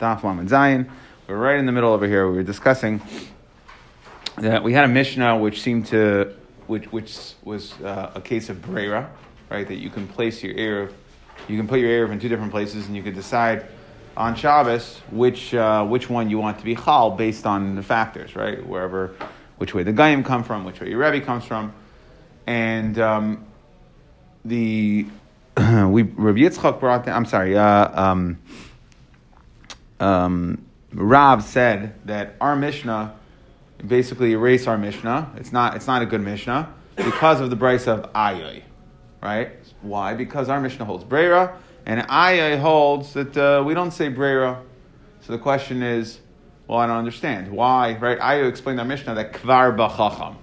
Daf and Zion. We're right in the middle over here. We were discussing that we had a Mishnah which seemed to, which, which was uh, a case of Brera, right? That you can place your Erev, you can put your Erev in two different places and you could decide on Shabbos which, uh, which one you want to be Chal based on the factors, right? Wherever, which way the Gayim come from, which way your Rebbe comes from. And um, the, we, Rabbi Yitzchak brought, the, I'm sorry, uh, um, um, Rav said that our Mishnah basically erase our Mishnah. It's not, it's not a good Mishnah because of the price of Ayoy, right? Why? Because our Mishnah holds Brera, and Ayoy holds that uh, we don't say Brera. So the question is, well, I don't understand. Why, right? Ayoy explained our Mishnah that Kvar B'chacham,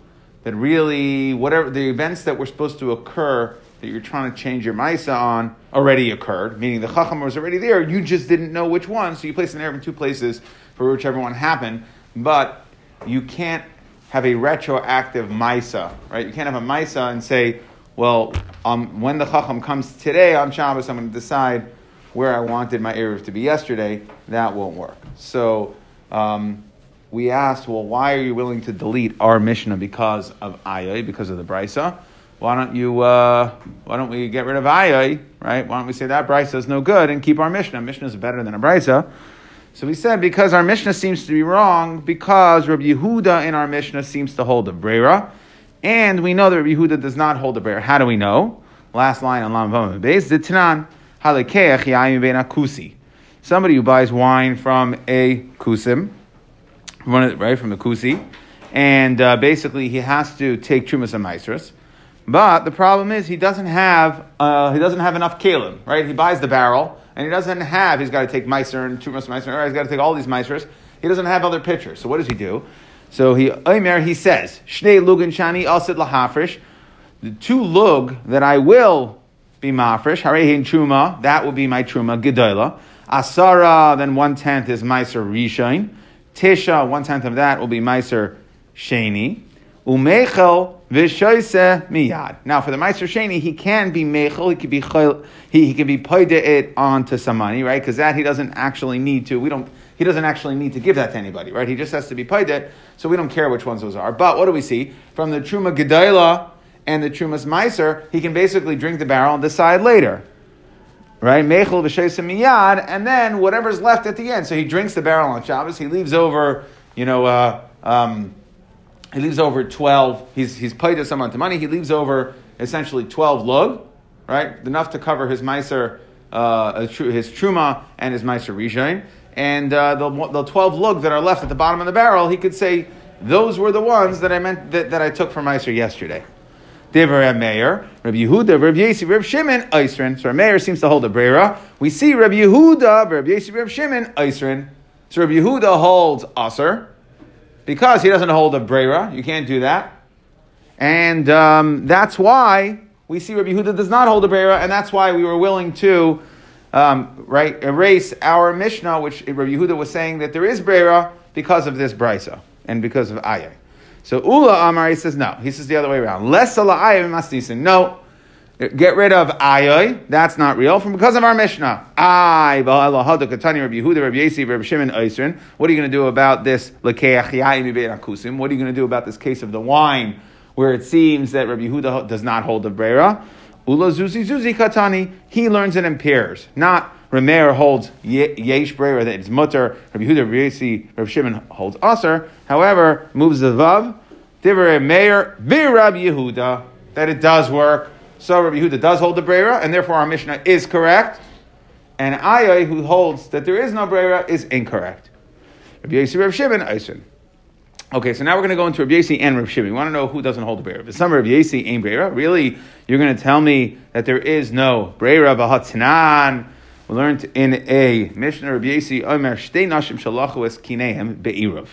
that really, whatever, the events that were supposed to occur that you're trying to change your Maisa on already occurred, meaning the Chacham was already there, you just didn't know which one, so you placed an Erev in two places for whichever one happened, but you can't have a retroactive Maisa, right? You can't have a Maisa and say, well, um, when the Chacham comes today on Shabbos, I'm going to decide where I wanted my Erev to be yesterday. That won't work. So um, we asked, well, why are you willing to delete our Mishnah because of Ayah, because of the Brisa? Why don't you, uh, why don't we get rid of Ayai, right? Why don't we say that Brisa is no good and keep our Mishnah? Mishnah is better than a Brisa. So we said because our Mishnah seems to be wrong, because Rabbi Yehuda in our Mishnah seems to hold a Brera, and we know that Rabbi Yehuda does not hold a Brera. How do we know? Last line on Lam Beis, Zitnan, Halekeach Ben Akusi. Somebody who buys wine from a kusim, right, from a kusi, and uh, basically he has to take Trumas and Maestras. But the problem is he doesn't have uh, he doesn't have enough kalim, right? He buys the barrel and he doesn't have. He's got to take meiser and two meiser. Right? He's got to take all these meisers. He doesn't have other pitchers. So what does he do? So he Omer he says shnei lug and shani asit lahafrish. The two lug that I will be mafresh harehin truma that will be my truma gedola. Asara then one tenth is meiser rishain. Tisha one tenth of that will be meiser sheni. Umechel v'shoise miyad. Now, for the Meiser Sheni, he can be mechel, he can be chayl, he, he can be paida it onto some money, right? Because that he doesn't actually need to. We don't. He doesn't actually need to give that to anybody, right? He just has to be paid it, so we don't care which ones those are. But what do we see from the truma gedayla and the trumas meiser? He can basically drink the barrel and decide later. Right, mechel v'shoise miyad, and then whatever's left at the end. So he drinks the barrel on Shabbos. He leaves over, you know, uh, um, he leaves over 12, he's, he's paid some amount of money, he leaves over essentially 12 lug, right? Enough to cover his Meiser, uh, his Truma and his Meiser Rishain. And uh, the, the 12 lug that are left at the bottom of the barrel, he could say, those were the ones that I meant that, that I took from Meiser yesterday. Devar Meir, Rabbi Yehuda, Rabbi Yesi, Rabbi Shimon, Eisrin. So Meir seems to hold a brera. We see Rabbi Yehuda, Rabbi Yesi, Rabbi Shimon, Eisrin. So Rabbi Yehuda holds Aser, because he doesn't hold a brera. You can't do that. And um, that's why we see Rabbi Yehuda does not hold a brera, and that's why we were willing to um, right, erase our Mishnah, which Rabbi Yehuda was saying that there is brera because of this brisa and because of ayah. So Ula Amar he says no. He says the other way around. Less ayah masnisin. No. Get rid of ayoy. That's not real. From because of our Mishnah. Ay Rabbi Yehuda Rabbi Rabbi Shimon Eisrin. What are you going to do about this lekeach? What are you going to do about this case of the wine, where it seems that Rabbi Yehuda does not hold the brera? Ula zuzi zuzi katani. He learns it in pairs, not. Rameir holds yesh brera that it's mutter. Rabbi Yehuda Rabbi Yesi Rabbi Shimon holds aser. However, moves the vav. Divrei Meir Rabbi Yehuda that it does work. So Rabbi Yehuda does hold the Brera, and therefore our Mishnah is correct. And Ayai, who holds that there is no Brera, is incorrect. Rabbi Yossi, Rabbi Shimon, Eisen. Okay, so now we're going to go into Rabbi Yossi and Rabbi Shimon. We want to know who doesn't hold the Brera. If some Rabbi Yossi ain't Brera, really, you're going to tell me that there is no Brera Bahatzanan. We learned in a Mishnah Rabbi Yossi, Omer Shtei Nashim Es Kinehem Be'irav.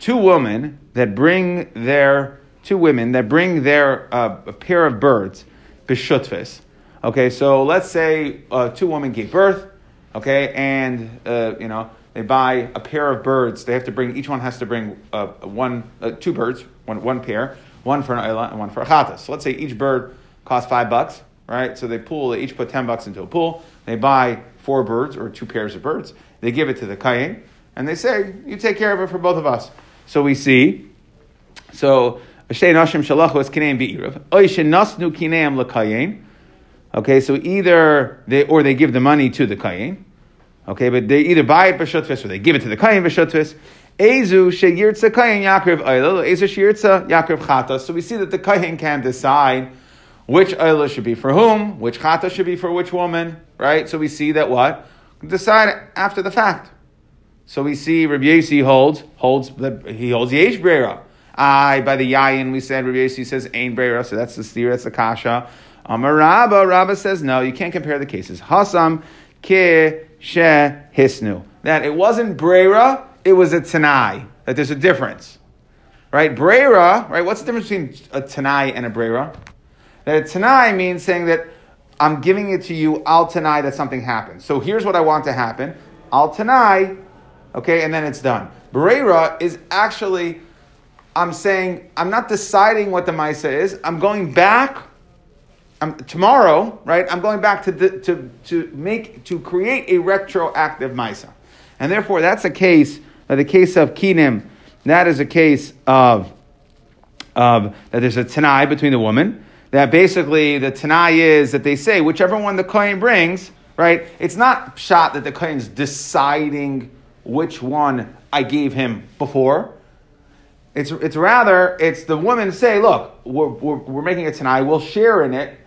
Two women that bring their, two women that bring their, uh, a pair of birds b'shutfis. Okay, so let's say uh, two women gave birth, okay, and uh, you know they buy a pair of birds. They have to bring each one has to bring uh, one, uh, two birds, one, one pair, one for an ayla and one for a chatas. So let's say each bird costs five bucks, right? So they pool, they each put ten bucks into a pool. They buy four birds or two pairs of birds. They give it to the kayin, and they say, "You take care of it for both of us." So we see, so Okay, so either they, or they give the money to the Kayin. Okay, but they either buy it B'Shutvis or they give it to the Kayin B'Shutvis. Ezu Sheyirtza Kayin Yaakov Eilel. Ezu Sheyirtza Yaakov Chata. So we see that the Kayin can decide which Eilel should be for whom, which Chata should be for which woman, right? So we see that what? Decide after the fact. So we see Rabbi Yossi holds, holds, he holds the Yesh Brera. I by the yayin we said Rabbi Yossi says ain brera, so that's the steer, that's the kasha. Amar Rabba, Rabba says no, you can't compare the cases. Hasam ke she hisnu. That it wasn't brera, it was a tanai. That there's a difference, right? Brera, right? What's the difference between a tanai and a brera? That a tanai means saying that I'm giving it to you. I'll tanai that something happens. So here's what I want to happen. I'll tanai, okay, and then it's done. Brera is actually I'm saying I'm not deciding what the Maisa is. I'm going back I'm, tomorrow, right? I'm going back to, the, to, to make, to create a retroactive Maisa. And therefore, that's a case, uh, the case of Kinim, that is a case of, of that there's a Tanai between the woman. That basically the Tanai is that they say whichever one the Kohen brings, right? It's not shot that the Kohen's deciding which one I gave him before. It's, it's rather, it's the women say, look, we're, we're, we're making it tonight, we'll share in it.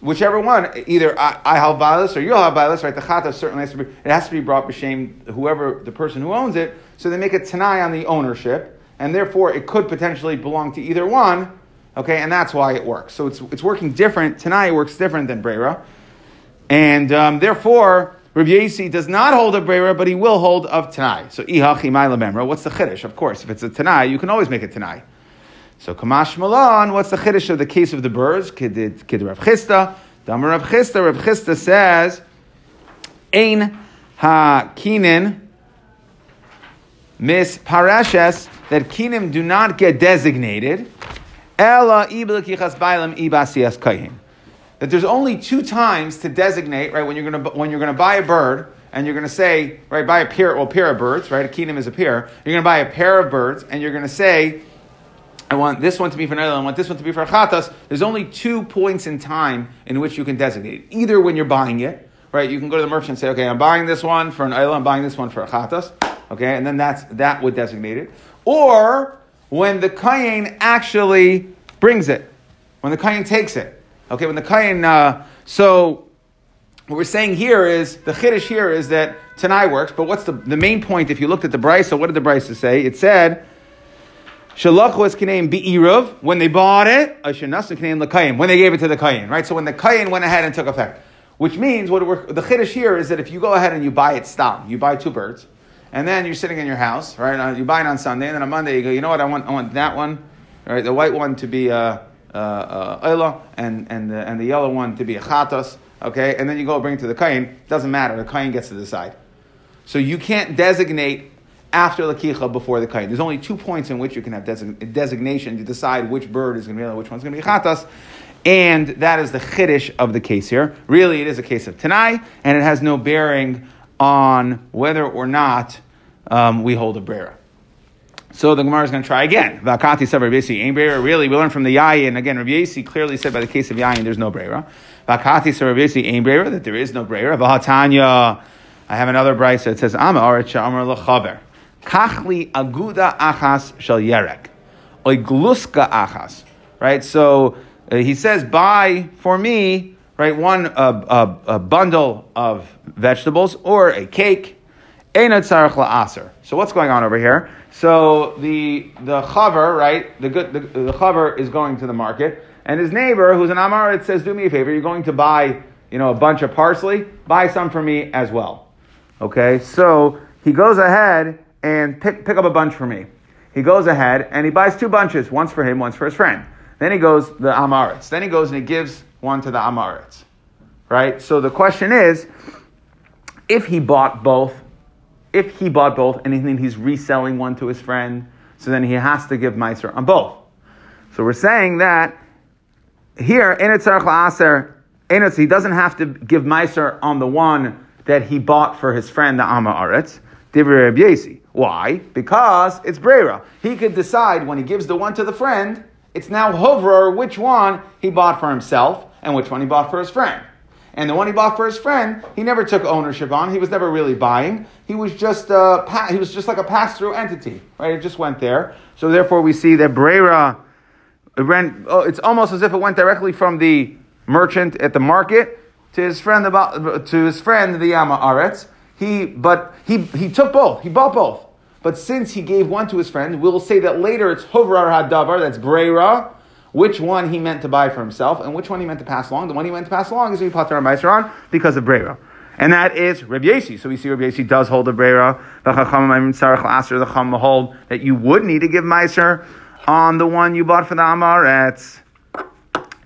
Whichever one, either I, I have violence or you'll have violence, right? The chata certainly has to be, it has to be brought b'shem whoever, the person who owns it. So they make a tanai on the ownership, and therefore it could potentially belong to either one, okay? And that's why it works. So it's, it's working different. Tanai works different than brera. And um, therefore, Yossi does not hold of Brera, but he will hold of Tanai. So, Ihachi Memra. What's the Chiddush? Of course, if it's a Tanai, you can always make it Tanai. So, Kamash Malan, what's the Chiddush of the case of the birds? Kid, Kid Rav Chisda. Damar Rav Chisda. Rav Chisda says, Ein ha kinin mis parashes, that kinim do not get designated. Ella iblakichas bailam ibasias kayin that there's only two times to designate, right, when you're to, when you're to buy a bird and you're to say, right, buy a pair, well, pair of birds, right, a kingdom is a pair. You're to buy a pair of birds and you're to say, I want this one to be for Naila, I want this one to be for Chatas. There's only two points in time in which you can designate. Either when you're buying it, right, you can go to the merchant and say, okay, I'm buying this one for an Naila, I'm buying this one for a Chatas, okay, and then that's, that would designate it. Or when the Kayin actually brings it, when the Kayin takes it. Okay, when the kain, uh, so what we're saying here is the chiddush here is that Tanai works, but what's the, the main point? If you looked at the brisa, what did the brisa say? It said shalach was kaneim be'irav when they bought it. Ashanasu kaneim lekayim when they gave it to the kain, right? So when the kain went ahead and took effect, which means what the chiddush here is that if you go ahead and you buy it stam, you buy two birds, and then you're sitting in your house, right? Uh, you buy it on Sunday, and then on Monday you go, you know what? I want I want that one, right? The white one to be. Uh, uh, uh, and, and, the, and the yellow one to be a chatas, okay? And then you go bring it to the kain. Doesn't matter. The kain gets to decide. So you can't designate after lakicha before the kain. There's only two points in which you can have design, designation to decide which bird is going to be which one's going to be chatas. And that is the chiddush of the case here. Really, it is a case of tanai, and it has no bearing on whether or not um, we hold a brera. So the Gemara is going to try again. Vakati said Rabbi ain't. Really, we learn from the Yayin. Again, Rabbi Yossi clearly said by the case of Yayin, there's no brera. Vakati said Rabbi ain't that there is no brera. Vahatanya, I have another brisa. It says, Ama aretcha amar lechaber. Kachli aguda achas shel yerek. Oigluska achas. Right? So uh, he says, buy for me, right, one uh, a bundle of vegetables or a cake. So what's going on over here? So the the chaver, right? The good the, the chaver is going to the market, and his neighbor, who's an amarit, says, "Do me a favor. You're going to buy, you know, a bunch of parsley. Buy some for me as well." Okay, so he goes ahead and pick pick up a bunch for me. He goes ahead and he buys two bunches, once for him, once for his friend. Then he goes the amaretz. Then he goes and he gives one to the amaretz. Right. So the question is, if he bought both if he bought both and then he's reselling one to his friend, so then he has to give Meiser on both. So we're saying that here, in aser, he doesn't have to give Meiser on the one that he bought for his friend the Amma Aretz. Divrei. Why? Because it's Brera. He could decide when he gives the one to the friend, it's now Hovrer which one he bought for himself and which one he bought for his friend. And the one he bought for his friend, he never took ownership on. He was never really buying. He was just uh, he was just like a pass through entity, right? It just went there. So therefore, we see that Brera, ran, oh, it's almost as if it went directly from the merchant at the market to his friend about to his friend the Yama Aretz. He but he he took both. He bought both. But since he gave one to his friend, we'll say that later it's Hovrar Hadavar, that's Brera, which one he meant to buy for himself and which one he meant to pass along. The one he meant to pass along is we Pater Meiser on because of Brera. And that is Rabbi Yesi. So we see Rabbi Yesi does hold a Brera. The Chacham hold that you would need to give Meiser on the one you bought for the Amaretz.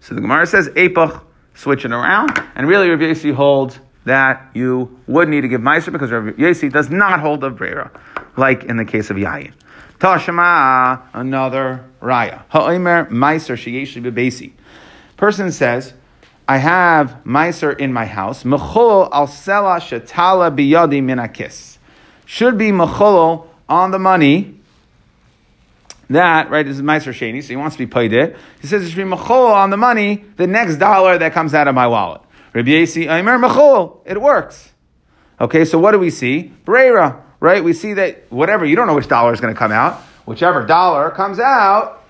So the Gemara says, Epach, switching around. And really Rabbi Yesi holds that you would need to give Meiser because Rabbi Yesi does not hold a Brera, like in the case of Yayin. Tashama, another raya. Ha'omer meiser sheyeshli bebesi. Person says, I have meiser in my house. Mechol al sela shetala biyadi minakis. Should be mechol on the money that, right, this is Meiser Sheni, so he wants to be paid it. He says it should be Mechol on the money, the next dollar that comes out of my wallet. Rabbi Yasi, Aimer Mechol, it works. Okay, so what do we see? Brera right? We see that whatever, you don't know which dollar is going to come out. Whichever dollar comes out,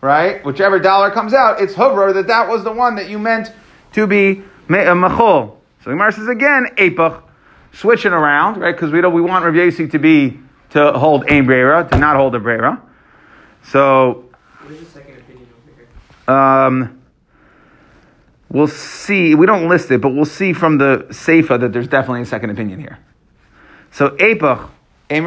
right? Whichever dollar comes out, it's hover that that was the one that you meant to be uh, machol. So Gemara says again, epach, switching around, right? Because we don't, we want Rav Yasi to be, to hold ein brera, to not hold a brera. So, what is the second opinion over here? Um, we'll see. We don't list it, but we'll see from the Seifa that there's definitely a second opinion here. So Epach, and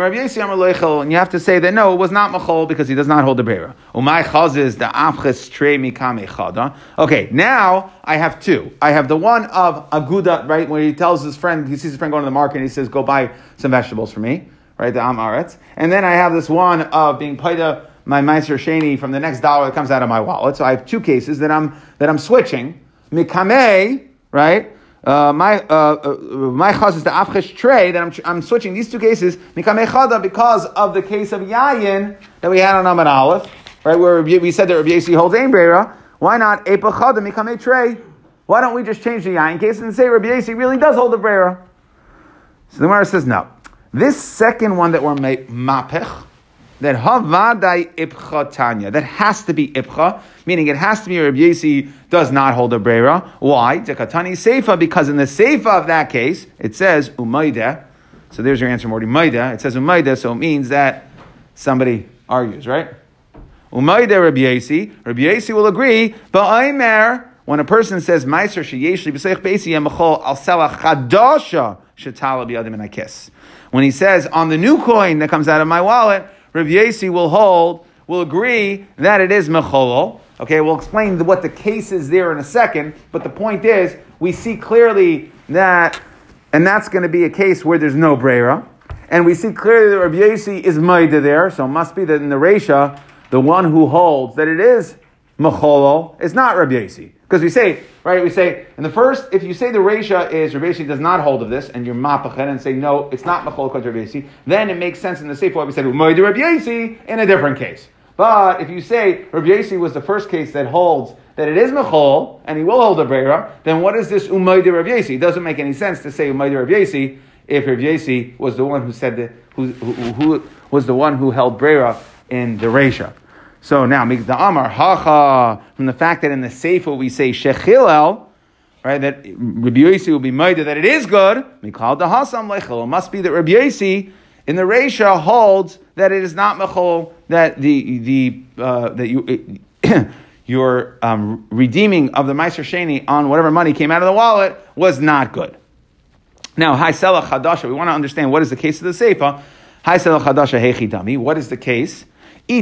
you have to say that no, it was not machol because he does not hold the beira. Umay chazis the afches tre mikame chada. Okay, now I have two. I have the one of aguda, right, where he tells his friend, he sees his friend going to the market and he says, "Go buy some vegetables for me," right, the amaretz. And then I have this one of being paida my meiser sheni from the next dollar that comes out of my wallet. So I have two cases that I'm that I'm switching mikame, right. Uh, my uh, uh, my chaz is the afchesh trade, and I'm, I'm switching these two cases because of the case of yayin that we had on Amad Aleph, right? Where we said that Rabbi Yasi holds brera. Why not epachada mikame trey? Why don't we just change the yayin case and say Rabbi Yasi really does hold the brera? So the Gemara says no. This second one that we're mapech that havadai ipcha tanya. That has to be ipcha, meaning it has to be Rabbi Yasi does not hold a brera. Why? Dekatani seifa, because in the seifa of that case, it says umayda. So there's your answer, Morty. Maida. It says umayda, so it means that somebody argues, right? Umayda Rabbi Yasi. Rabbi Yasi will agree, but Aimer, when a person says Meiser sheyeshli b'seich beisi yemachol al sela chadasha shetala biyadim and I kiss. When he says on the new coin that comes out of my wallet, Rav Yasi will hold, will agree that it is mecholol. Okay, we'll explain what the case is there in a second, but the point is, we see clearly that, and that's going to be a case where there's no brera, and we see clearly that Rav Yasi is maida there, so it must be that in the Resha, the one who holds that it is mecholol is not Rav Yasi. Because we say, right, we say, in the first, if you say the Resha is Yasi does not hold of this, and you're mapachet and say, no, it's not Machol Kod Rav Yasi, then it makes sense in the Sefer what we said, Rav Yasi in a different case. But if you say Yasi was the first case that holds that it is Mechol, and he will hold a Brera, then what is this Rav Yasi? It doesn't make any sense to say Rav Yasi if Yasi was the one who said that, who, who, who was the one who held Brera in the Resha. So now, the Amar, hacha, from the fact that in the Sefer we say Shechilel, right, that Rabbi Yossi will be made that it is good, Mikal the Hasam Lechel. It must be that Rabbi Yossi in the Resha holds that it is not Mechol, that the, the, uh, that you, it, your um, redeeming of the Meiser Sheni on whatever money came out of the wallet was not good. Now, Haisela Chadasha, we want to understand what is the case of the Sefer. Haisela Chadasha Hechidami, what is the case? So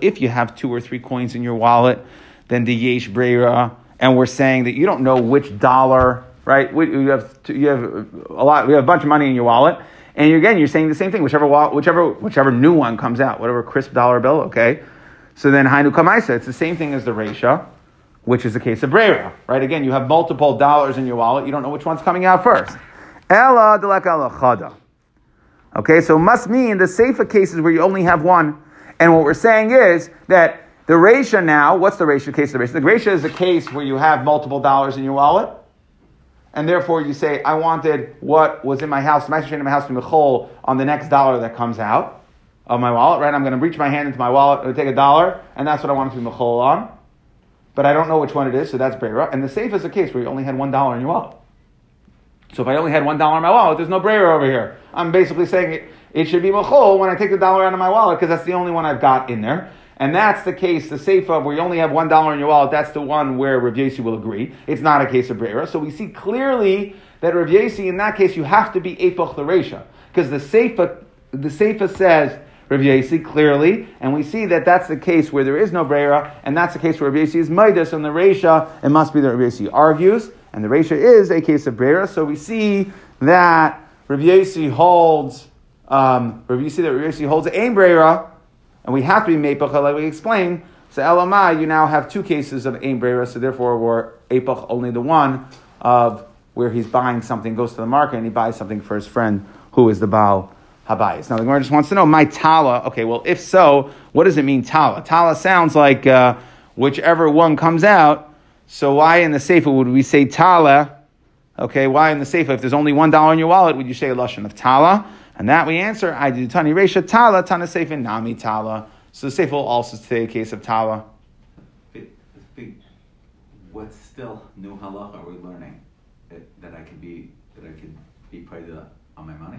if you have two or three coins in your wallet, then the yesh breira, and we're saying that you don't know which dollar, right? You have you have a lot, we have a bunch of money in your wallet, and again you're saying the same thing. Whichever whichever whichever new one comes out, whatever crisp dollar bill, okay. So then hainu kamaisa, it's the same thing as the resha, which is the case of breira, right? Again, you have multiple dollars in your wallet. You don't know which one's coming out first. Ella chada. Okay, so must mean the safer cases where you only have one. And what we're saying is that the ratio now, what's the ratio case of the ratio? The ratio is a case where you have multiple dollars in your wallet, and therefore you say, I wanted what was in my house, my in my house, to be mechol on the next dollar that comes out of my wallet, right? I'm going to reach my hand into my wallet and take a dollar, and that's what I want to be mechol on. But I don't know which one it is, so that's brera. And the safe is a case where you only had one dollar in your wallet. So if I only had one dollar in my wallet, there's no brera over here. I'm basically saying it, it should be mechol when I take the dollar out of my wallet because that's the only one I've got in there. And that's the case, the of where you only have one dollar in your wallet, that's the one where Rav Yesi will agree. It's not a case of Brera. So we see clearly that Rav Yesi, in that case, you have to be Epoch Laresha. Because the Seifa, the Seifa says Rav Yesi clearly, and we see that that's the case where there is no Brera, and that's the case where Rav Yesi is Midas, and the Resha, it must be that Rav Yesi argues, and the Resha is a case of Brera. So we see that Yesi holds, um, Rav Yesi, that Yesi holds a Brera, and we have to be Mepach, like we explained. So Elamai, you now have two cases of Ein Brera, so therefore we're Epach only the one of where he's buying something, goes to the market, and he buys something for his friend who is the Baal Habayis. Now the Gemara just wants to know, my Tala, okay, well, if so, what does it mean Tala? Tala sounds like uh, whichever one comes out, so why in the Sefer would we say Tala? Okay, why in the Sefer, if there's only one dollar in your wallet, would you say a Lashon of Tala? And that we answer, I do Tani Resha Tala, Tana Sefer Nami Tala. So the Sefer will also say a case of Tala. What still new halacha are we learning that, that I could be that I could be paid on my money?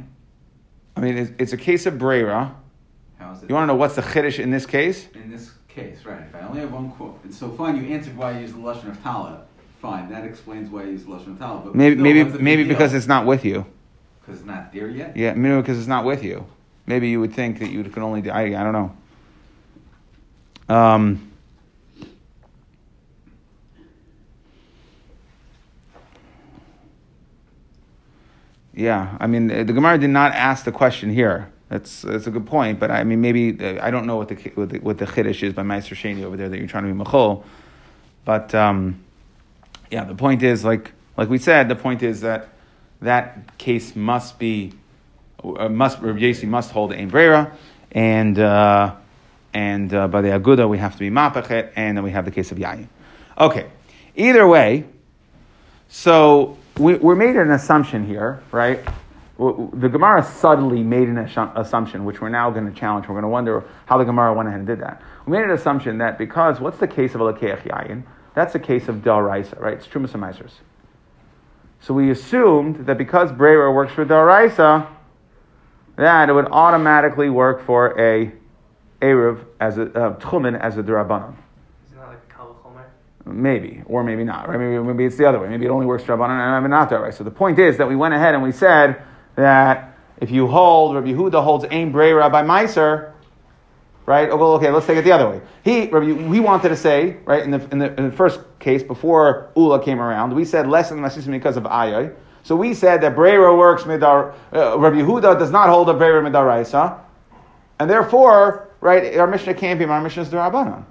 I mean, it's, it's a case of brera. How is it? You want to know what's the chiddush in this case? In this case, right? If I only have one quote, and so fine. You answered why I use the lashon of tala. Fine, that explains why I use the lashon of tala. But maybe still, maybe maybe because deal? it's not with you. because it's not there yet. Yeah, maybe because it's not with you. Maybe you would think that you could only do. I, I don't know. Um, yeah, I mean, the Gemara did not ask the question here. That's that's a good point, but I mean, maybe uh, I don't know what the what the, chiddush is by Meiser Sheni over there that you're trying to be machol, but um, yeah, the point is like like we said, the point is that that case must be uh, must Rabbi Yasi must hold ein brera, and uh, and uh, by the aguda we have to be mapachet, and then we have the case of yayin. Okay, either way, so we, we're made an assumption here, right? The Gemara suddenly made an assumption, which we're now going to challenge. We're going to wonder how the Gemara went ahead and did that. We made an assumption that because what's the case of a lakeach yayin? That's a case of dal raisa, right? It's trumas and meisers. So we assumed that because brera works for dal raisa, that it would automatically work for a eruv as a uh, tchumen as a durabanan. Isn't that like Kal Chomer? Maybe, or maybe not. Right? Maybe, maybe it's the other way. Maybe it only works Rabbanan and maybe not that way. So the point is that we went ahead and we said that if you hold, Rabbi Yehuda holds Ein Brera by Meiser, right? Oh, well, okay, let's take it the other way. He, Rabbi, wanted to say, right, in the, in the, in the first case, before Ula came around, we said less than Masisim because of Ayay. So we said that Brera works midar, uh, Rabbi Yehuda does not hold a Brera midaraisa, and therefore, right, our Mishnah can't be, our Mishnah is Darabanan.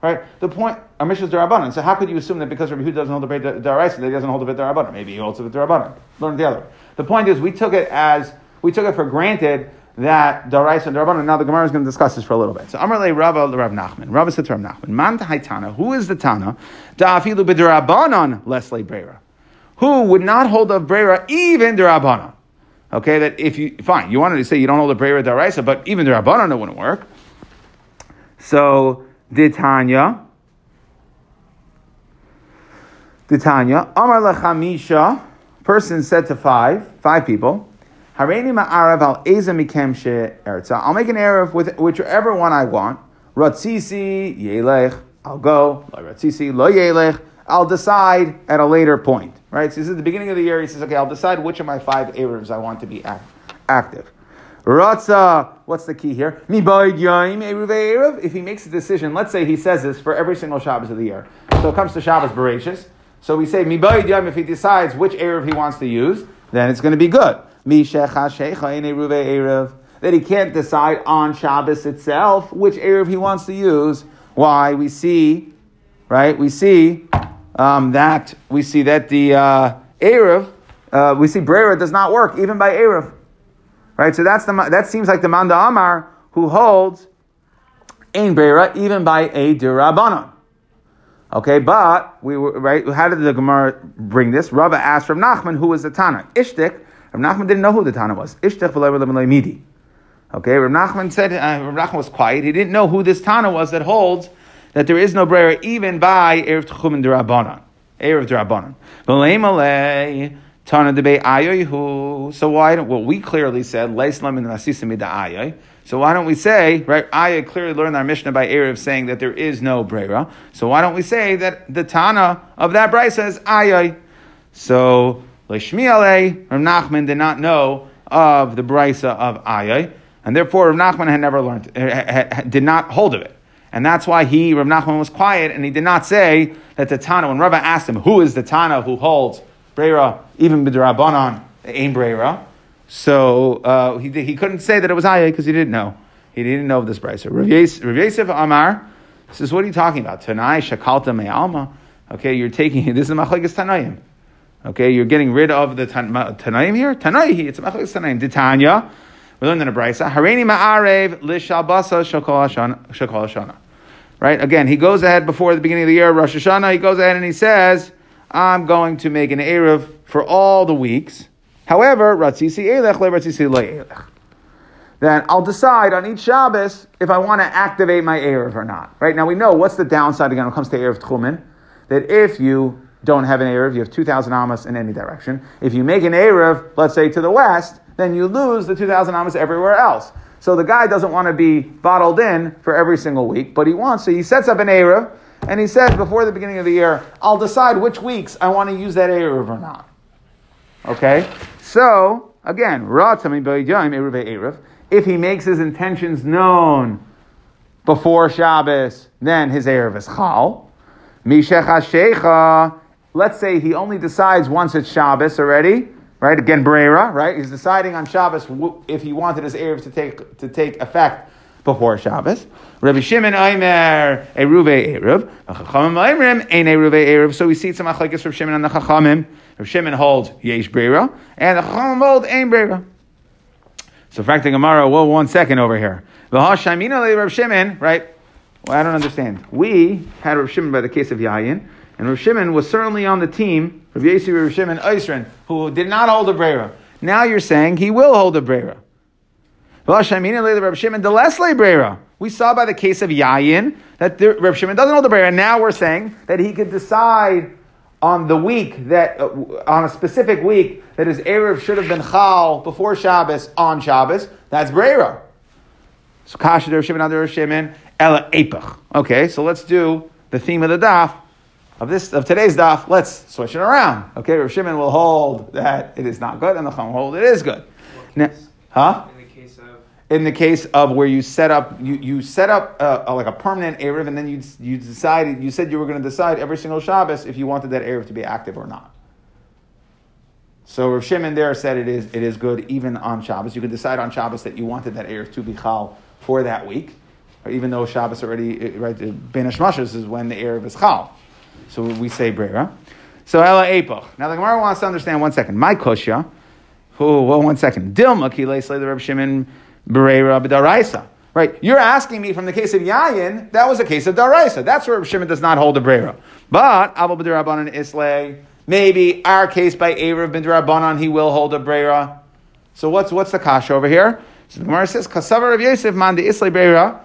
Right? The point, our Mishnah is Darabanan. So how could you assume that because Rabbi Yehuda doesn't hold the Brera daraisa, that he doesn't hold the Brera? Maybe he holds the Darabanan. Learn the other. The point is, we took it as, we took it for granted that Daraisa and Darabanan. Now the Gemara is going to discuss this for a little bit. So Amarle Rabba Rav Nachman. Rabba said to Rav Nachman, Man Tana. Who is the Tana? Da'afilu b'darabanan lesle Brera. Who would not hold a Brera even Darabanan? Okay, that if you, fine, you wanted to say you don't hold a Brera Daraisa, but even Darabanan it wouldn't work. So, Ditanya. Ditanya. Amar lechamisha. Person said to five, five people, ma'arav al. I'll make an Erev with whichever one I want. Ratzisi, yelech, I'll go. Ratzisi, lo yelech. I'll decide at a later point. Right? So this is the beginning of the year. He says, okay, I'll decide which of my five Erevs I want to be active. Ratza, what's the key here? If he makes a decision, let's say he says this for every single Shabbos of the year. So it comes to Shabbos Bereshis. So we say, Mi yaim, if he decides which Erev he wants to use, then it's going to be good. That he can't decide on Shabbos itself which Erev he wants to use. Why? We see right? We see um, that we see that the uh, erev, uh, we see brera does not work even by erev, right? So that's the that seems like the manda amar who holds ein brera even by a dirabanan. Okay, but we were right. How did the Gemara bring this? Rabba asked from Nachman, who was the Tana? Ishtik. Rav Nachman didn't know who the Tana was. Ishtik midi. Okay, Rav Nachman said, uh, Rav Nachman was quiet. He didn't know who this Tana was that holds that there is no brera even by Erev Tchum and Durabanan. Erev Durabanan. V'leimalei. Tana ayoy So why well, we clearly said, Leislam and Nasisim ayoy. So why don't we say, right, I clearly learned our Mishnah by Erev saying that there is no Brera. So why don't we say that the Tana of that Brera says Ayay? So, Lishmi Alei, eh, Rav Nachman did not know of the Brisa of Ayay, and therefore Rav Nachman had never learned, uh, did not hold of it. And that's why he, Rav Nachman, was quiet and he did not say that the Tana, when Rabbi asked him, who is the Tana who holds Brera, even B'drabanan, Ain Brera, so uh, he, he couldn't say that it was Ayah because he didn't know. He didn't know of this brisa. Rav Yosef Amar says, "What are you talking about? Tanai shakalta me'alma? Okay, you're taking this is machlekes Tanaim. Okay, you're getting rid of the tan, here. Tanai, it's machlekes Tanaim. Ditanya, we learned in a brisa. Hareini ma'arev lishalbasa shakol shana. Right. Again, he goes ahead before the beginning of the year, Rosh Hashanah. He goes ahead and he says, "I'm going to make an erev for all the weeks." However, Ratzisi Elech, Ratzisi Elech. Then I'll decide on each Shabbos if I want to activate my Erev or not. Right now we know what's the downside again when it comes to Erev Tchumen, that if you don't have an Erev, you have 2,000 Amos in any direction. If you make an Erev, let's say to the west, then you lose the 2,000 Amos everywhere else. So the guy doesn't want to be bottled in for every single week, but he wants, so he sets up an Erev, and he says before the beginning of the year, I'll decide which weeks I want to use that Erev or not. Okay? So, again, if he makes his intentions known before Shabbos, then his Erev is Chal. Let's say he only decides once it's Shabbos already, right? Again, Brera, right? He's deciding on Shabbos if he wanted his Erev to take, to take effect before Shabbos. Rabbi Shimon Aimer Eruve Erev. So we see some machlekes from Shimon and the Chachamim. Rabbi Shimon holds Yesh Brera, and the Chachamim hold Ein Brera. So, fact the Gemara, well, one second over here. V'hashamina Rabbi Shimon, right? Well, I don't understand. We had Rabbi Shimon by the case of Yayin, and Rabbi Shimon was certainly on the team, of Yesi Rabbi Shimon Eisrin, who did not hold a Brera. Now you're saying he will hold a Brera. We saw by the case of Yayin that the, Reb Shimon doesn't hold the Brera. Now we're saying that he could decide on the week that, uh, on a specific week, that his Erev should have been Chal before Shabbos on Shabbos. That's Brera. So Kasha Reb Shimon Reb Shimon, Ela Epach. Okay, so let's do the theme of the daf of this of today's daf. Let's switch it around. Okay, Reb Shimon will hold that it is not good, and the Chum will hold it is good. Now, huh? In the case of where you set up you, you set up uh, a, like a permanent erev and then you you decided you said you were going to decide every single Shabbos if you wanted that erev to be active or not. So Rav Shimon there said it is it is good even on Shabbos. You can decide on Shabbos that you wanted that erev to be chal for that week, even though Shabbos already uh, right uh, Ben is when the erev is chal. So we say brera. So ela epoch. Now the Gemara wants to understand one second. My kosha. Oh, well, one second. Dilma kilei the Rav Shimon Bereira b'daraisa. Right? You're asking me from the case of Yayin, that was a case of Daraisa. That's where Shimon does not hold a Brera. But Abu B'darabanan Islay, maybe our case by Erev bin Darabanan, he will hold a Brera. So what's what's the kasha over here? So the Gemara says, Kasavar of Yosef man the Islay Brera.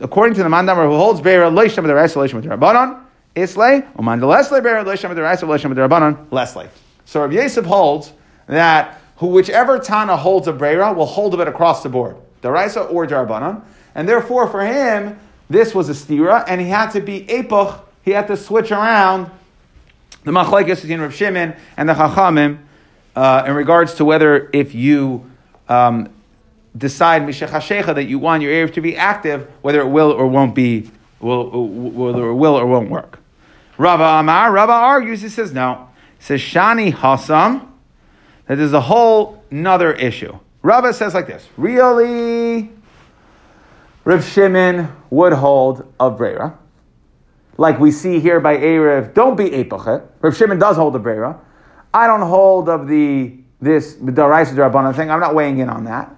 According to the mandamar who holds Brera, Leisham B'daraisa, Leisham B'darabanan, Islay, Uman the Leslie Brera, Leisham B'daraisa, Leisham B'darabanan, Leslie. So Rabbi Yosef holds that who whichever Tana holds a Brera will hold of it across the board, Daraisa or Darbanan. And therefore, for him, this was a stira, and he had to be Epoch, he had to switch around the Machlaikis between Rav Shimon and the Chachamim uh, in regards to whether if you um, decide Mishachashecha that you want your Erev to be active, whether it will or won't be, will, whether it will or won't work. Rava Amar, Rava argues, he says no. He says Shani Hasam, that there's a whole another issue. Rava says like this: Really, Rav Shimon would hold of Brera, like we see here by Erev, don't be Epachet. Rav Shimon does hold the Brera. I don't hold of the this Daraisa Darabanan thing. I'm not weighing in on that.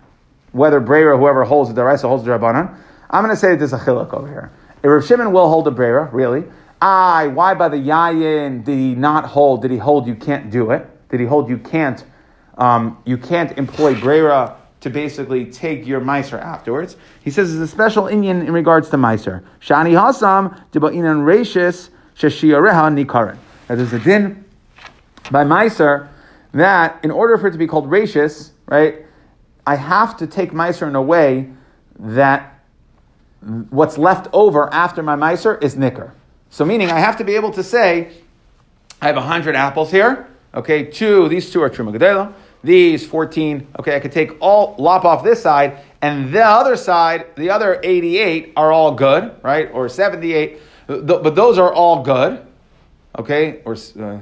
Whether Brera, whoever holds the Daraisa, holds the Darabanan. I'm going to say that there's a chiluk over here. If Rav Shimon will hold the Brera, really. I, why by the Yayin did he not hold? Did he hold you can't do it? Did he hold you can't, um, you can't employ Brera to basically take your miser afterwards? He says there's a special Indian in regards to miser. Shani Hasam, Diba'inan Rashis, Shashiareha Nikaran. There's a din by miser that in order for it to be called rachis, right, I have to take meiser in a way that what's left over after my meiser is nicker. So meaning I have to be able to say, I have 100 apples here, okay, two, these two are truma gedela, these 14, okay, I could take all, lop off this side, and the other side, the other 88 are all good, right, or 78, but those are all good, okay, or uh,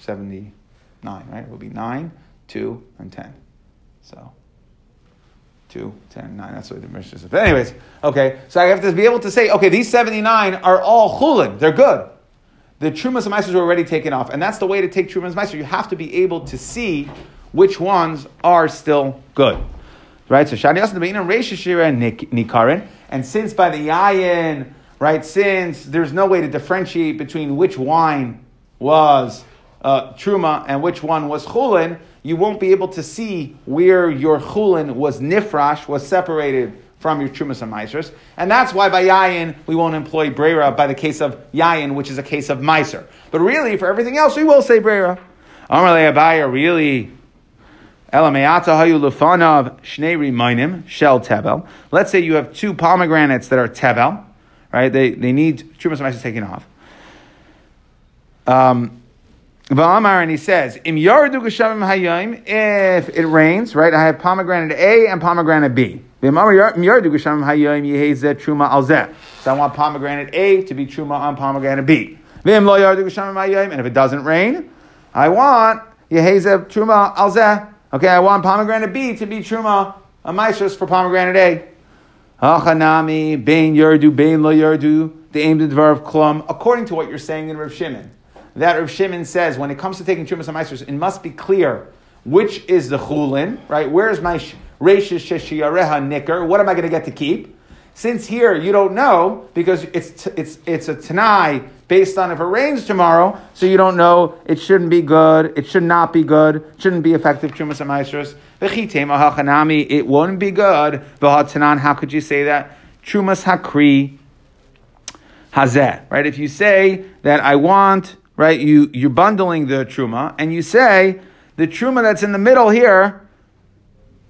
70, nine, right? It would be nine, two, and ten. So two, ten, nine. That's what the Mishnah says. But anyways, okay. So I have to be able to say, okay, these seventy-nine are all chulin. They're good. The trumas and meisters are already taken off, and that's the way to take trumas and meister. You have to be able to see which ones are still good. Right? So shani asan and reishishira and nikarin. And since by the yayin, right, since there's no way to differentiate between which wine was uh, truma and which one was chulin, you won't be able to see where your chulin was nifrash, was separated from your trumas and meisers. And that's why by yayin, we won't employ brera by the case of yayin, which is a case of meiser. But really, for everything else, we will say brera. Amarle Abaye, really. Let's say you have two pomegranates that are tevel, right? They, they need trumas meisers taken off. Um, and he says, Im if it rains, right, I have pomegranate A and pomegranate B. So I want pomegranate A to be truma on pomegranate B. And if it doesn't rain, I want yehezeh truma al zeh. Okay, I want pomegranate B to be truma a maestros for pomegranate A. Hachanami, bein yardu, bein lo yardu, the aim to of klum, according to what you're saying in Rav Shimon that Rav Shimon says when it comes to taking Trumas and it must be clear which is the chulin, right? Where's my reishes sheshiyareha nicker? What am I going to get to keep? Since here you don't know because it's it's it's a tanai based on if it rains tomorrow, so you don't know it shouldn't be good, it should not be good, shouldn't be effective trumas and maestros. It won't be good. How could you say that? Trumas hakri hazeh. Right? If you say that I want right? You you're bundling the truma, and you say the truma that's in the middle here,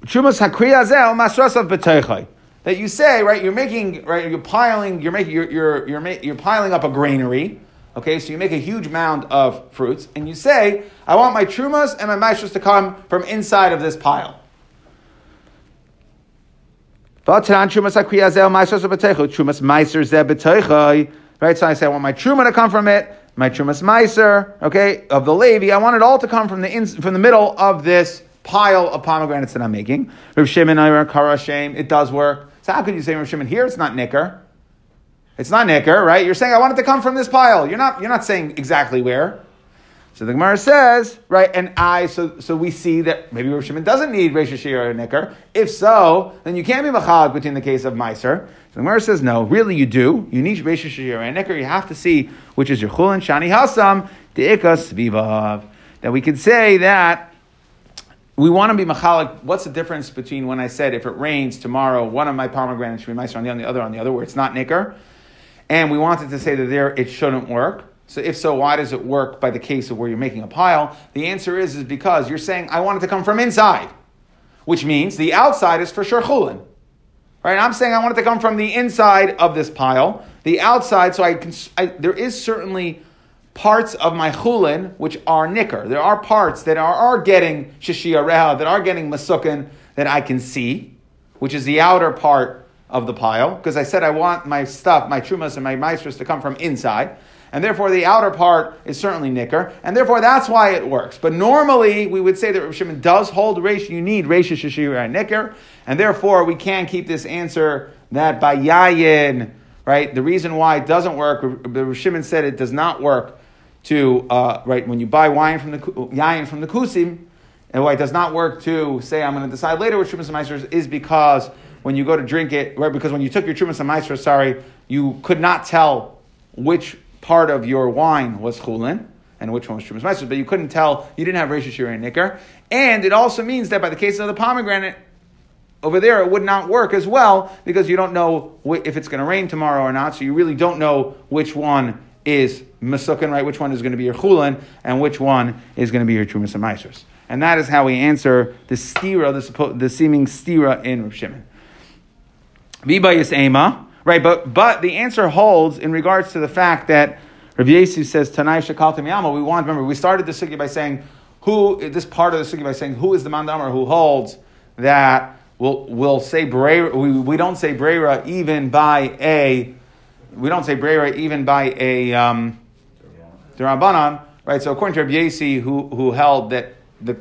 trumas hakriyazel masrasav b'teichai. That you say, right? You're making, right? You're piling, you're making, you're you're you're, ma- you're piling up a granary. Okay, so you make a huge mound of fruits, and you say, I want my trumas and my maestros to come from inside of this pile. Right, so I say I want my truma to come from it, my Trumas Meiser, okay, of the Levi, I want it all to come from the in, from the middle of this pile of pomegranates that I'm making. It does work. So how could you say Rav Shimon here? It's not nicker. It's not nicker, right? You're saying I want it to come from this pile. You're not. You're not saying exactly where. So the Gemara says, right, and I, so, so we see that maybe Rav Shimon doesn't need Reish Shir or Nicker. If so, then you can't be Machag between the case of Meiser. So the Gemara says, no, really you do. You need Reish and Nicker. You have to see which is your Chulin, Shani Hasam, De'ikas Vivav. That we can say that we want to be Machalik. What's the difference between when I said if it rains tomorrow, one of my pomegranates should be Meiser on the, on the other on the other, where it's not Nicker? And we wanted to say that there it shouldn't work. So if so, why does it work by the case of where you're making a pile? The answer is, is because you're saying, I want it to come from inside, which means the outside is for sure chulin. Right? I'm saying I want it to come from the inside of this pile. The outside, so I can, I, there is certainly parts of my chulin which are nicker. There are parts that are, are getting shishia reha, that are getting masukin, that I can see, which is the outer part of the pile. Because I said I want my stuff, my trumas and my maestros to come from inside and therefore the outer part is certainly nicker, and therefore that's why it works. But normally we would say that Rav Shimon does hold resh, you need resh shishir and nicker, and therefore we can keep this answer that by yayin, right? The reason why it doesn't work, the Shimon said it does not work to, uh, right, when you buy wine from the, yayin from the kusim, and why it does not work to say, I'm going to decide later what Trumas and is because when you go to drink it, right, because when you took your Trumas and sorry, you could not tell which part of your wine was chulin and which one was Trumas Meiser, but you couldn't tell, you didn't have Rosh Shira and Nicker. And it also means that by the case of the pomegranate, over there it would not work as well because you don't know if it's going to rain tomorrow or not, so you really don't know which one is Masukin, right? Which one is going to be your Chulin and which one is going to be your Trumas and Meisers. And that is how we answer the stira, the, the seeming stira in Rav Shimon. Vibayis Ema, right? But, but the answer holds in regards to the fact that Rav Yesu says, Tanai Shakal Yama. We want, remember, we started the sugi by saying, who, this part of the sugi by saying, who is the mandamar who holds that we'll, we'll say brera, we, we don't say brera even by a, we don't say brera even by a, um, Rabbanan, right? So according to Rabbi Yesi, who, who held that the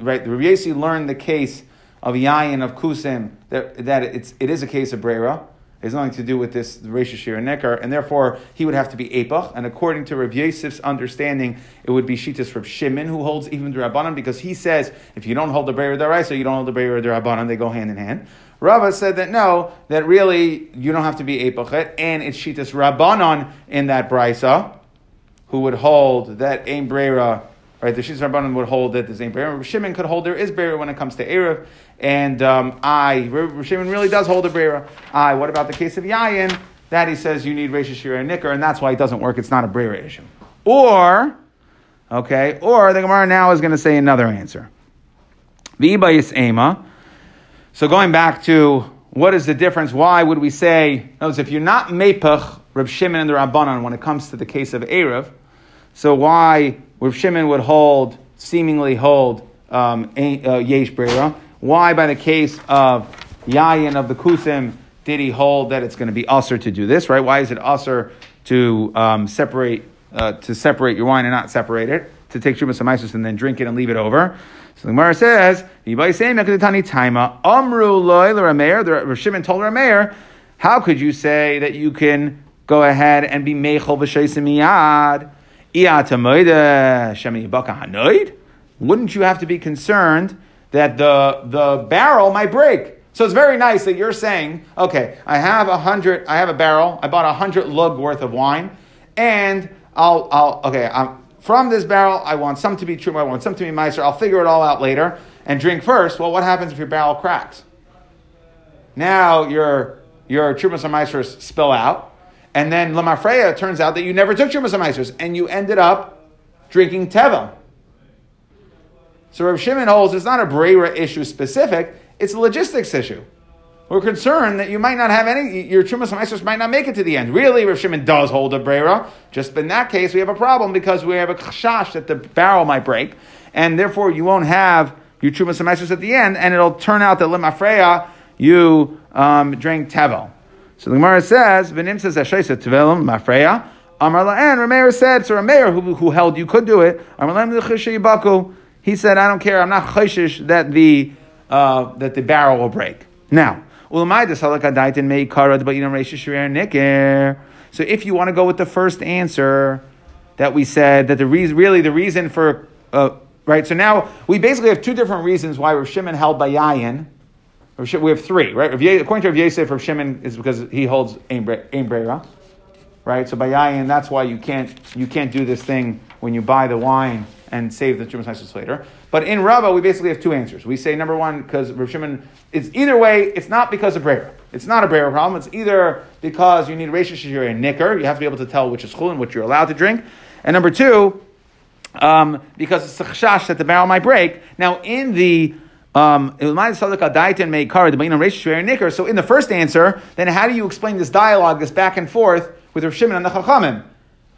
right, Rabbi Yesi learned the case of Yayin of Kusim that, that it's, it is a case of brera, it has nothing to do with this Reisha Shir Nekar, and therefore he would have to be Epach. And according to Rav Yosef's understanding, it would be Shitas Rav Shimon who holds even the Rabbanan because he says if you don't hold the Breyer Daraisa, you don't hold the Breyer Rabbanan, they go hand in hand. Rava said that no, that really you don't have to be Epachet, and it's Shitas Rabbanan in that Brisa who would hold that Aim Brera Right, the Shitz Rabbanan would hold that there's ain't Brera. Shimon could hold there is Beir when it comes to Erev. And um, I, Shimon really does hold a Beir. I, what about the case of Yayin? That he says you need Reisha Shira and Nicker, and that's why it doesn't work. It's not a Beir issue. Or, okay, or the Gemara now is going to say another answer. V'ibayis Ema. So going back to what is the difference? Why would we say, notice if you're not Mepach, Reb Shimon and the Rabbanan when it comes to the case of Erev, so why Rav Shimon would hold, seemingly hold um, uh, Yesh Brera? Why, by the case of Yayin of the Kusim, did he hold that it's going to be usher to do this? Right? Why is it usher to um, separate uh, to separate your wine and not separate it? To take Shumas and and then drink it and leave it over. So the Gemara says, Taima Amru loy The Rav Shimon told Rameir, how could you say that you can go ahead and be mechol v'sheisim miyad? Wouldn't you have to be concerned that the, the barrel might break? So it's very nice that you're saying, okay, I have a hundred, I have a barrel, I bought a hundred lug worth of wine, and I'll, I'll, okay, I'm, from this barrel, I want some to be true, I want some to be nicer, I'll figure it all out later and drink first. Well, what happens if your barrel cracks? Now your, your Trumas and spill out, and then Lamafreya, turns out that you never took Shumas HaMaisers, and you ended up drinking Teva. So Rav Shimon holds it's not a Brera issue specific, it's a logistics issue. We're concerned that you might not have any, your Trumas HaMaisers might not make it to the end. Really, Rav Shimon does hold a Brera, just in that case we have a problem because we have a chashash that the barrel might break, and therefore you won't have your Trumas HaMaisers at the end, and it'll turn out that Limafreya, you um, drank Tevel. So the Gemara says, "V'nim says Ashaisa Tvelim Mafreya." Amar La'an, Rameir said, so Rameir, who, who held you could do it, Amar La'an he said, I don't care, I'm not chayshish that the, uh, that the barrel will break. Now, so if you want to go with the first answer that we said, that the reason, really the reason for, uh, right, so now we basically have two different reasons why Rav Shimon held by Yayin, we have three, right? According to Rav Yosef, Rav Shimon is because he holds Ein right? So by Yayin, that's why you can't you can't do this thing when you buy the wine and save the Chumas Nisus later. But in Rava, we basically have two answers. We say number one because Rav Shimon. It's either way. It's not because of Brera. It's not a Brera problem. It's either because you need Reisha Shishir and Nicker. You have to be able to tell which is chul and which you're allowed to drink. And number two, um, because it's a that the barrel might break. Now in the um, so in the first answer, then how do you explain this dialogue, this back and forth with Rav Shimon and the Chachamim?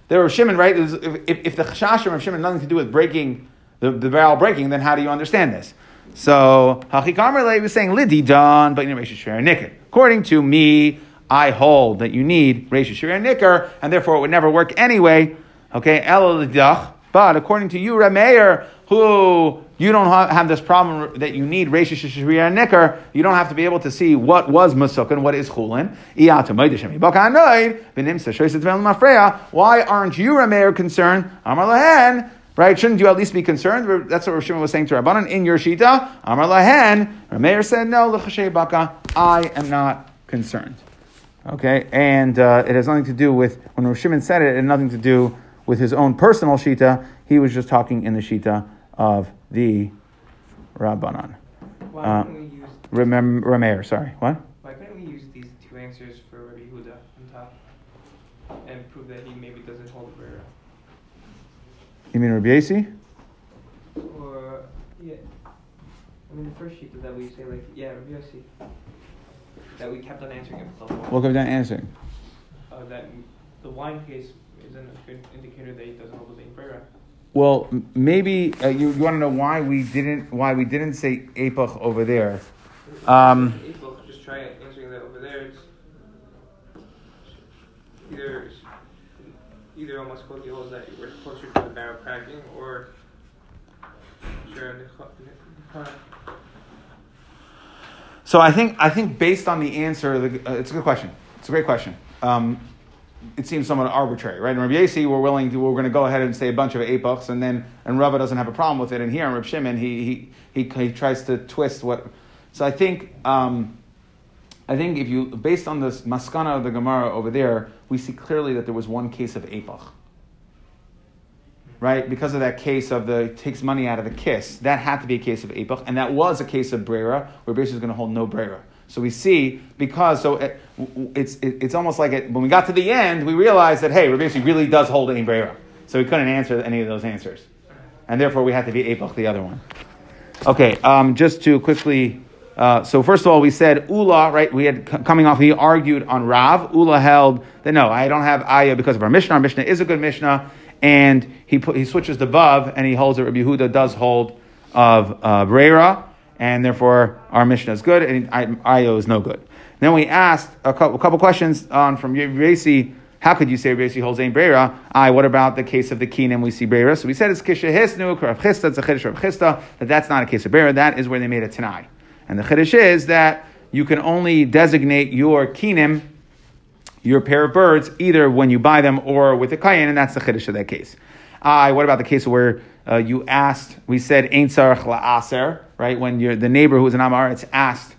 The Rav Shimon, right? If, if the Chashashim of Shimon nothing to do with breaking the, the barrel breaking, then how do you understand this? So Hachikamerle was saying Lidi Don, but you know Shir Nicker. According to me, I hold that you need Reisha Shir Nicker, and therefore it would never work anyway. Okay, El But according to you, Rameir, who you don't have this problem that you need Reish Shishriya and Nicker, you don't have to be able to see what was Masuk what is Chulin. Why aren't you, Rameir, concerned? Amar Lahen, Right? Shouldn't you at least be concerned? That's what Rav was saying to Rabbanan in your Shita. Amar Lahen, Rameir said, no, baka, I am not concerned. Okay, and uh, it has nothing to do with, when Rav said it, it had nothing to do with his own personal Shita. He was just talking in the Shita of the Rabbanan. Why Uh, couldn't we use Remem- Rameir, sorry. What? Why couldn't we use these two answers for Rabbi Huda on top and prove that he maybe doesn't hold the Brera? You mean Rabbi Yasi? Or yeah, I mean the first sheet that we say like yeah Rabbi Yossi that we kept on answering it What comes down answering? uh, that the wine case isn't a good indicator that he doesn't hold the same Brera. Well, maybe uh, you, you want to know why we didn't why we didn't say Apach over there. Um, just try answering that over there. It's either either almost close holds that we're closer to the barrel cracking or. So I think I think based on the answer, the, uh, it's a good question. It's a great question. Um, it seems somewhat arbitrary, right? In Rabbi Yasi, we're willing to, we're going to go ahead and say a bunch of apachs, and then and Rava doesn't have a problem with it. And here in Reb Shimon, he, he he he tries to twist what. So I think um, I think if you based on this maskana of the Gemara over there, we see clearly that there was one case of apach. Right, because of that case of the takes money out of the kiss, that had to be a case of apach, and that was a case of brera, where basically is going to hold no brera. So we see because so it, it's it, it's almost like it, when we got to the end, we realized that hey, Rabbi really does hold a brera, so we couldn't answer any of those answers, and therefore we had to be apach the other one. Okay, um, just to quickly. Uh, so first of all, we said Ula, right? We had c- coming off. He argued on Rav. Ula held that no, I don't have Ayah because of our Mishnah. Our Mishnah is a good Mishnah, and he put, he switches the Vav and he holds that Rabbi Yehuda does hold of uh, Brera, and therefore our Mishnah is good, and Io is no good. Then we asked a couple, a couple questions on from Yasi. How could you say Rabbi holds Ein Breira? I, what about the case of the Kinim we see Breira? So we said it's Kisha Hisnu, Rav Chisda, it's a Chiddush Rav Chisda, that that's not a case of Breira, that is where they made a Tanai. And the Chiddush is that you can only designate your Kinim, your pair of birds, either when you buy them or with a Kayin, and that's the Chiddush of that case. I, what about the case where uh, you asked, we said Ein Sarach La'aser, right? When you're, the neighbor who was an Amar, it's asked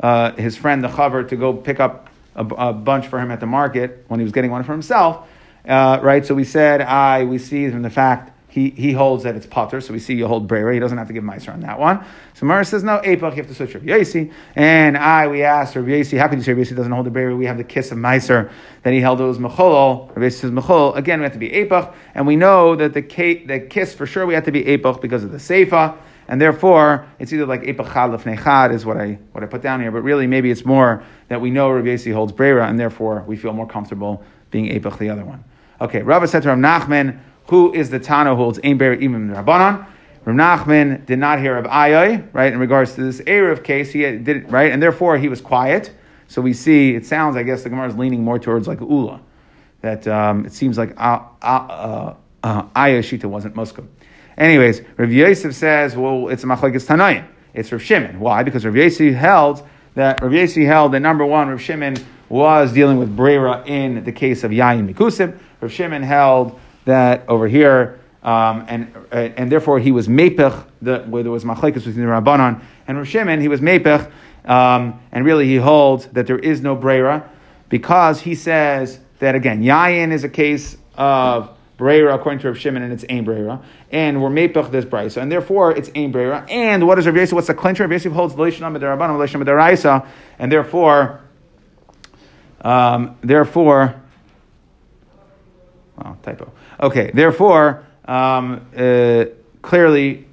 uh, his friend, the Chaver, to go pick up a, a, bunch for him at the market when he was getting one for himself, uh, right? So we said, I, we see from the fact he, he holds that it's potter, so we see you hold Brera. He doesn't have to give Meiser on that one. So Mara says, no, Apach, you have to switch Rabbi Yasi. And I, we asked Rabbi Yasi, how could you say Rabbi Yasi doesn't hold the Brera? We have the kiss of Meiser that he held it was Mecholol. Rabbi Yasi says Mechol. Again, we have to be Apach. And we know that the, the kiss, for sure, we have to be Apach because of the Seifa. And therefore, it's either like Epach Chad Lefnei Chad is what I, what I put down here, but really maybe it's more that we know Rabbi Yasi holds Brera, and therefore we feel more comfortable being Epach the other one. Okay, Rava said to Rav Nachman, who is the Tana who holds Ein Brera Imam Rabbanan? Rav Nachman did not hear of Ayai, right, in regards to this Erev case, he did right, and therefore he was quiet. So we see, it sounds, I guess the Gemara is leaning more towards like Ula, that um, it seems like uh, uh, uh, Ayah Shita wasn't Muslim. Anyways, Rav Yosef says, well, it's machlekes Tanayim. It's Rav Shimon. Why? Because Rav Yosef held that Rav Yosef held that number one, Rav Shimon was dealing with Brera in the case of Yayin Mikusim. Rav Shimon held that over here, um, and uh, and therefore he was mepech, the, where there was machlekes between the Rabbanon and Rav Shimon. He was mepech, um, and really he holds that there is no Brera because he says that again, Yayin is a case of Breira according to Rav Shimon, and it's Ein Breira. And we're Mepech this Brisa, and therefore it's Ein Breira. And what is Rav? What's the clincher? Rav Yosef holds Leishon Amadaraban, Leishon Amadaraisa, and therefore, um, therefore, oh, typo. Okay, therefore, um, uh, clearly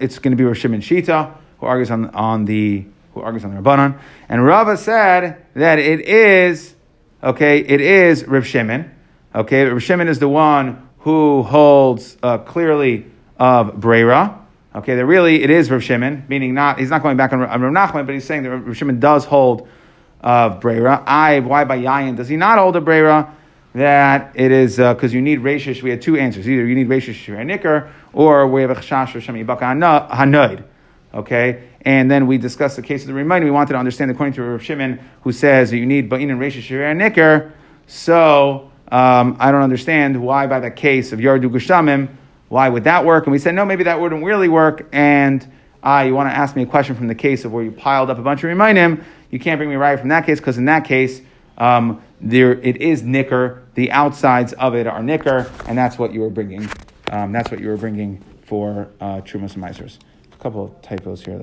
it's going to be Rav Shimon Shita, who argues on, on the who argues on the Rabbanon. And Rava said that it is, okay, it is Rav Shimon. Okay, Rav Shimon is the one who holds uh, clearly of Brera. Okay, that really it is Rav Shimon, meaning not he's not going back on, on Rav Nachman, but he's saying that Rav Shimon does hold of Brera. I why by Yayin does he not hold a Brera? That it is because you need Reshish. We had two answers. Either you need Reshish Shir Nicker, or we have a Chash or Shem Yibaka Hanoid. Okay? And then we discussed the case of the reminder. We wanted to understand according to Rav Shimon, who says that you need Ba'in and Reshish Shir Nicker. So um, I don't understand why, by the case of Yardu Gushamim, why would that work? And we said, no, maybe that wouldn't really work. And ah, you want to ask me a question from the case of where you piled up a bunch of remainim. You can't bring me right from that case because in that case, um, there it is nicker. The outsides of it are nicker, and that's what you were bringing. Um, that's what you were bringing for uh, trumas and misers. A couple of typos here that.